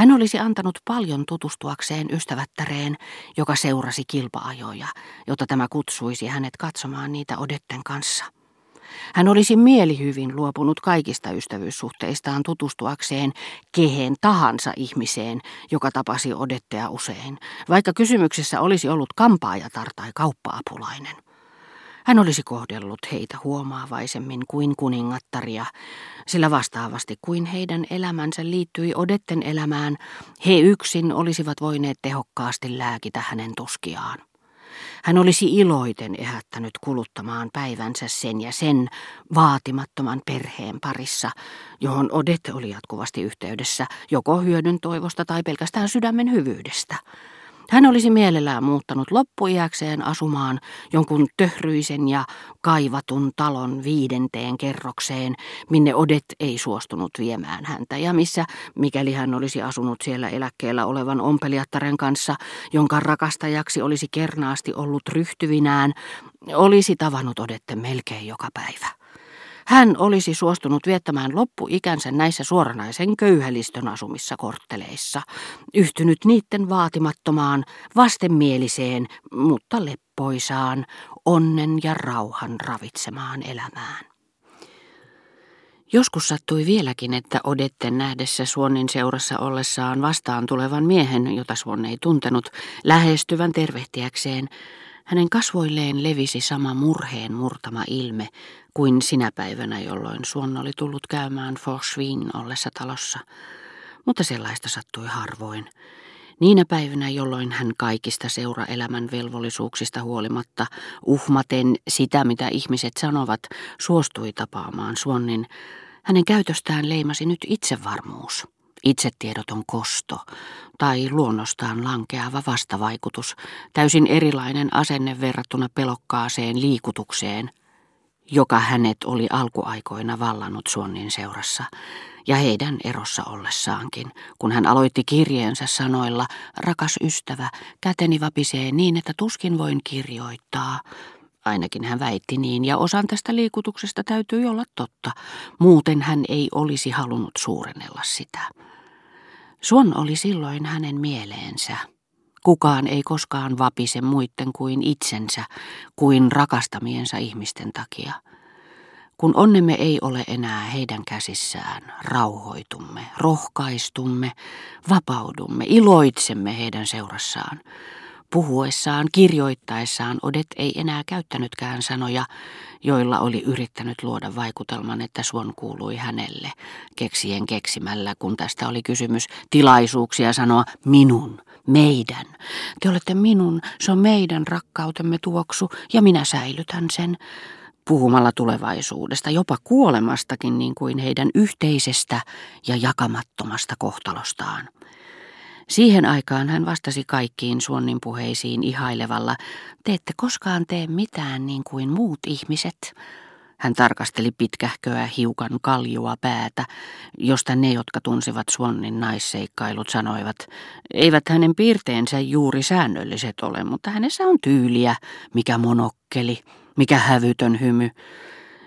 Hän olisi antanut paljon tutustuakseen ystävättäreen, joka seurasi kilpaajoja, jotta tämä kutsuisi hänet katsomaan niitä Odetten kanssa. Hän olisi mielihyvin luopunut kaikista ystävyyssuhteistaan tutustuakseen kehen tahansa ihmiseen, joka tapasi Odettea usein, vaikka kysymyksessä olisi ollut kampaajatar tai kauppaapulainen. Hän olisi kohdellut heitä huomaavaisemmin kuin kuningattaria, sillä vastaavasti kuin heidän elämänsä liittyi Odetten elämään, he yksin olisivat voineet tehokkaasti lääkitä hänen tuskiaan. Hän olisi iloiten ehättänyt kuluttamaan päivänsä sen ja sen vaatimattoman perheen parissa, johon Odette oli jatkuvasti yhteydessä, joko hyödyn toivosta tai pelkästään sydämen hyvyydestä. Hän olisi mielellään muuttanut loppuiäkseen asumaan jonkun töhryisen ja kaivatun talon viidenteen kerrokseen, minne Odet ei suostunut viemään häntä, ja missä, mikäli hän olisi asunut siellä eläkkeellä olevan ompelijattaren kanssa, jonka rakastajaksi olisi kernaasti ollut ryhtyvinään, olisi tavannut Odette melkein joka päivä. Hän olisi suostunut viettämään loppuikänsä näissä suoranaisen köyhälistön asumissa kortteleissa, yhtynyt niiden vaatimattomaan, vastenmieliseen, mutta leppoisaan, onnen ja rauhan ravitsemaan elämään. Joskus sattui vieläkin, että Odetten nähdessä Suonnin seurassa ollessaan vastaan tulevan miehen, jota Suon ei tuntenut, lähestyvän tervehtiäkseen, hänen kasvoilleen levisi sama murheen murtama ilme kuin sinä päivänä, jolloin Suon oli tullut käymään Forsvin ollessa talossa. Mutta sellaista sattui harvoin. Niinä päivinä, jolloin hän kaikista seuraelämän velvollisuuksista huolimatta, uhmaten sitä, mitä ihmiset sanovat, suostui tapaamaan Suonnin, hänen käytöstään leimasi nyt itsevarmuus. Itsetiedoton kosto tai luonnostaan lankeava vastavaikutus, täysin erilainen asenne verrattuna pelokkaaseen liikutukseen, joka hänet oli alkuaikoina vallannut Suonnin seurassa, ja heidän erossa ollessaankin, kun hän aloitti kirjeensä sanoilla, rakas ystävä, käteni vapisee niin, että tuskin voin kirjoittaa. Ainakin hän väitti niin, ja osan tästä liikutuksesta täytyy olla totta, muuten hän ei olisi halunnut suurennella sitä. Suon oli silloin hänen mieleensä. Kukaan ei koskaan vapise muitten kuin itsensä, kuin rakastamiensa ihmisten takia. Kun onnemme ei ole enää heidän käsissään, rauhoitumme, rohkaistumme, vapaudumme, iloitsemme heidän seurassaan. Puhuessaan, kirjoittaessaan Odet ei enää käyttänytkään sanoja, joilla oli yrittänyt luoda vaikutelman, että suon kuului hänelle, keksien keksimällä, kun tästä oli kysymys, tilaisuuksia sanoa minun, meidän. Te olette minun, se on meidän rakkautemme tuoksu ja minä säilytän sen. Puhumalla tulevaisuudesta, jopa kuolemastakin niin kuin heidän yhteisestä ja jakamattomasta kohtalostaan. Siihen aikaan hän vastasi kaikkiin Suonnin puheisiin ihailevalla, te ette koskaan tee mitään niin kuin muut ihmiset. Hän tarkasteli pitkähköä hiukan kaljua päätä, josta ne, jotka tunsivat Suonnin naisseikkailut, sanoivat, eivät hänen piirteensä juuri säännölliset ole, mutta hänessä on tyyliä, mikä monokkeli, mikä hävytön hymy.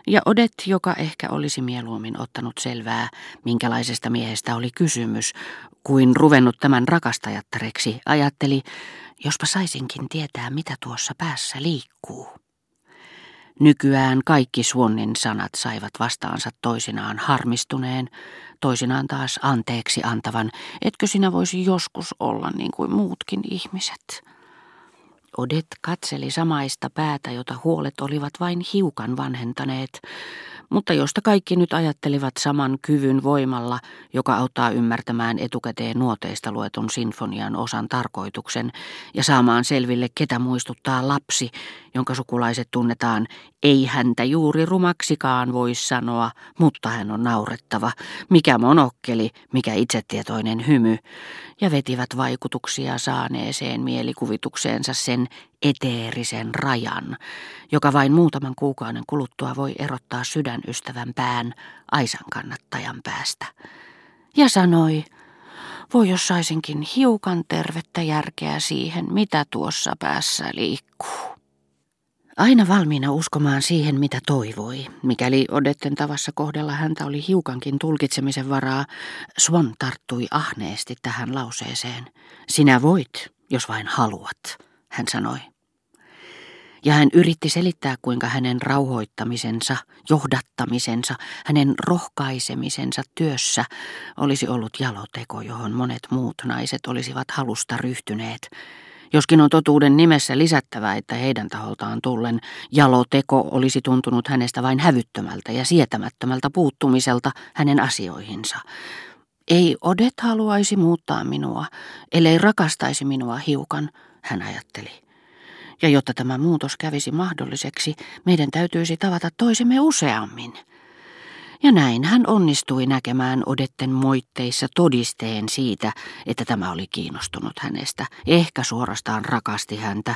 Ja Odet, joka ehkä olisi mieluummin ottanut selvää, minkälaisesta miehestä oli kysymys, kuin ruvennut tämän rakastajattareksi, ajatteli, jospa saisinkin tietää, mitä tuossa päässä liikkuu. Nykyään kaikki Suonnin sanat saivat vastaansa toisinaan harmistuneen, toisinaan taas anteeksi antavan, etkö sinä voisi joskus olla niin kuin muutkin ihmiset. Odet katseli samaista päätä, jota huolet olivat vain hiukan vanhentaneet, mutta josta kaikki nyt ajattelivat saman kyvyn voimalla, joka auttaa ymmärtämään etukäteen nuoteista luetun sinfonian osan tarkoituksen ja saamaan selville, ketä muistuttaa lapsi, jonka sukulaiset tunnetaan. Ei häntä juuri rumaksikaan voi sanoa, mutta hän on naurettava. Mikä monokkeli, mikä itsetietoinen hymy. Ja vetivät vaikutuksia saaneeseen mielikuvitukseensa sen eteerisen rajan, joka vain muutaman kuukauden kuluttua voi erottaa sydänystävän pään Aisan kannattajan päästä. Ja sanoi, voi jos saisinkin hiukan tervettä järkeä siihen, mitä tuossa päässä liikkuu. Aina valmiina uskomaan siihen, mitä toivoi. Mikäli Odetten tavassa kohdella häntä oli hiukankin tulkitsemisen varaa, Swan tarttui ahneesti tähän lauseeseen. Sinä voit, jos vain haluat, hän sanoi. Ja hän yritti selittää, kuinka hänen rauhoittamisensa, johdattamisensa, hänen rohkaisemisensa työssä olisi ollut jaloteko, johon monet muut naiset olisivat halusta ryhtyneet, Joskin on totuuden nimessä lisättävä, että heidän taholtaan tullen jaloteko olisi tuntunut hänestä vain hävyttömältä ja sietämättömältä puuttumiselta hänen asioihinsa. Ei Odet haluaisi muuttaa minua, ellei rakastaisi minua hiukan, hän ajatteli. Ja jotta tämä muutos kävisi mahdolliseksi, meidän täytyisi tavata toisemme useammin. Ja näin hän onnistui näkemään Odetten moitteissa todisteen siitä, että tämä oli kiinnostunut hänestä, ehkä suorastaan rakasti häntä,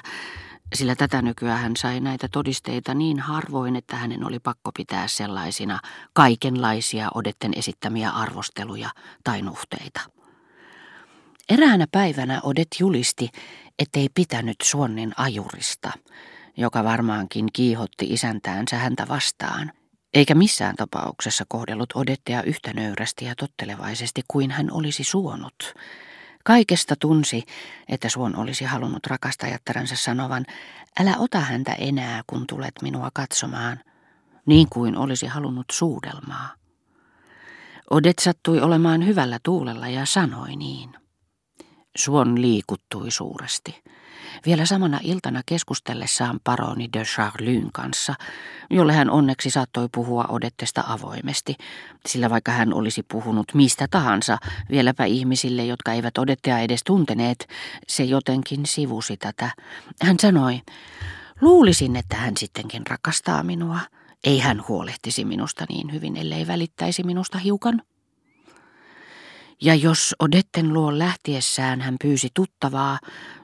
sillä tätä nykyään hän sai näitä todisteita niin harvoin, että hänen oli pakko pitää sellaisina kaikenlaisia Odetten esittämiä arvosteluja tai nuhteita. Eräänä päivänä Odet julisti, ettei pitänyt Suonnin ajurista, joka varmaankin kiihotti isäntäänsä häntä vastaan – eikä missään tapauksessa kohdellut Odettea yhtä nöyrästi ja tottelevaisesti kuin hän olisi suonut. Kaikesta tunsi, että suon olisi halunnut rakastajattaransa sanovan, älä ota häntä enää, kun tulet minua katsomaan, niin kuin olisi halunnut suudelmaa. Odet sattui olemaan hyvällä tuulella ja sanoi niin. Suon liikuttui suuresti. Vielä samana iltana keskustellessaan paroni de Charlyn kanssa, jolle hän onneksi saattoi puhua Odettesta avoimesti, sillä vaikka hän olisi puhunut mistä tahansa, vieläpä ihmisille, jotka eivät Odettea edes tunteneet, se jotenkin sivusi tätä. Hän sanoi, luulisin, että hän sittenkin rakastaa minua. Ei hän huolehtisi minusta niin hyvin, ellei välittäisi minusta hiukan. Ja jos Odetten luo lähtiessään hän pyysi tuttavaa,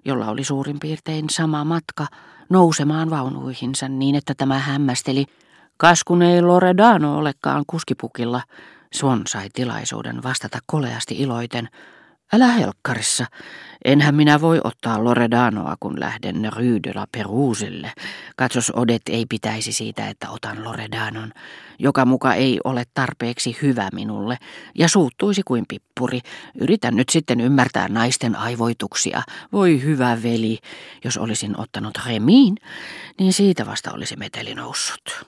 jolla oli suurin piirtein sama matka, nousemaan vaunuihinsa niin, että tämä hämmästeli, kas kun ei Loredano olekaan kuskipukilla, Swan sai tilaisuuden vastata koleasti iloiten, Älä helkkarissa. Enhän minä voi ottaa Loredanoa, kun lähden Ryydellä Peruusille. Katsos, Odet ei pitäisi siitä, että otan Loredanon, joka muka ei ole tarpeeksi hyvä minulle, ja suuttuisi kuin pippuri. Yritän nyt sitten ymmärtää naisten aivoituksia. Voi hyvä veli, jos olisin ottanut Remiin, niin siitä vasta olisi meteli noussut.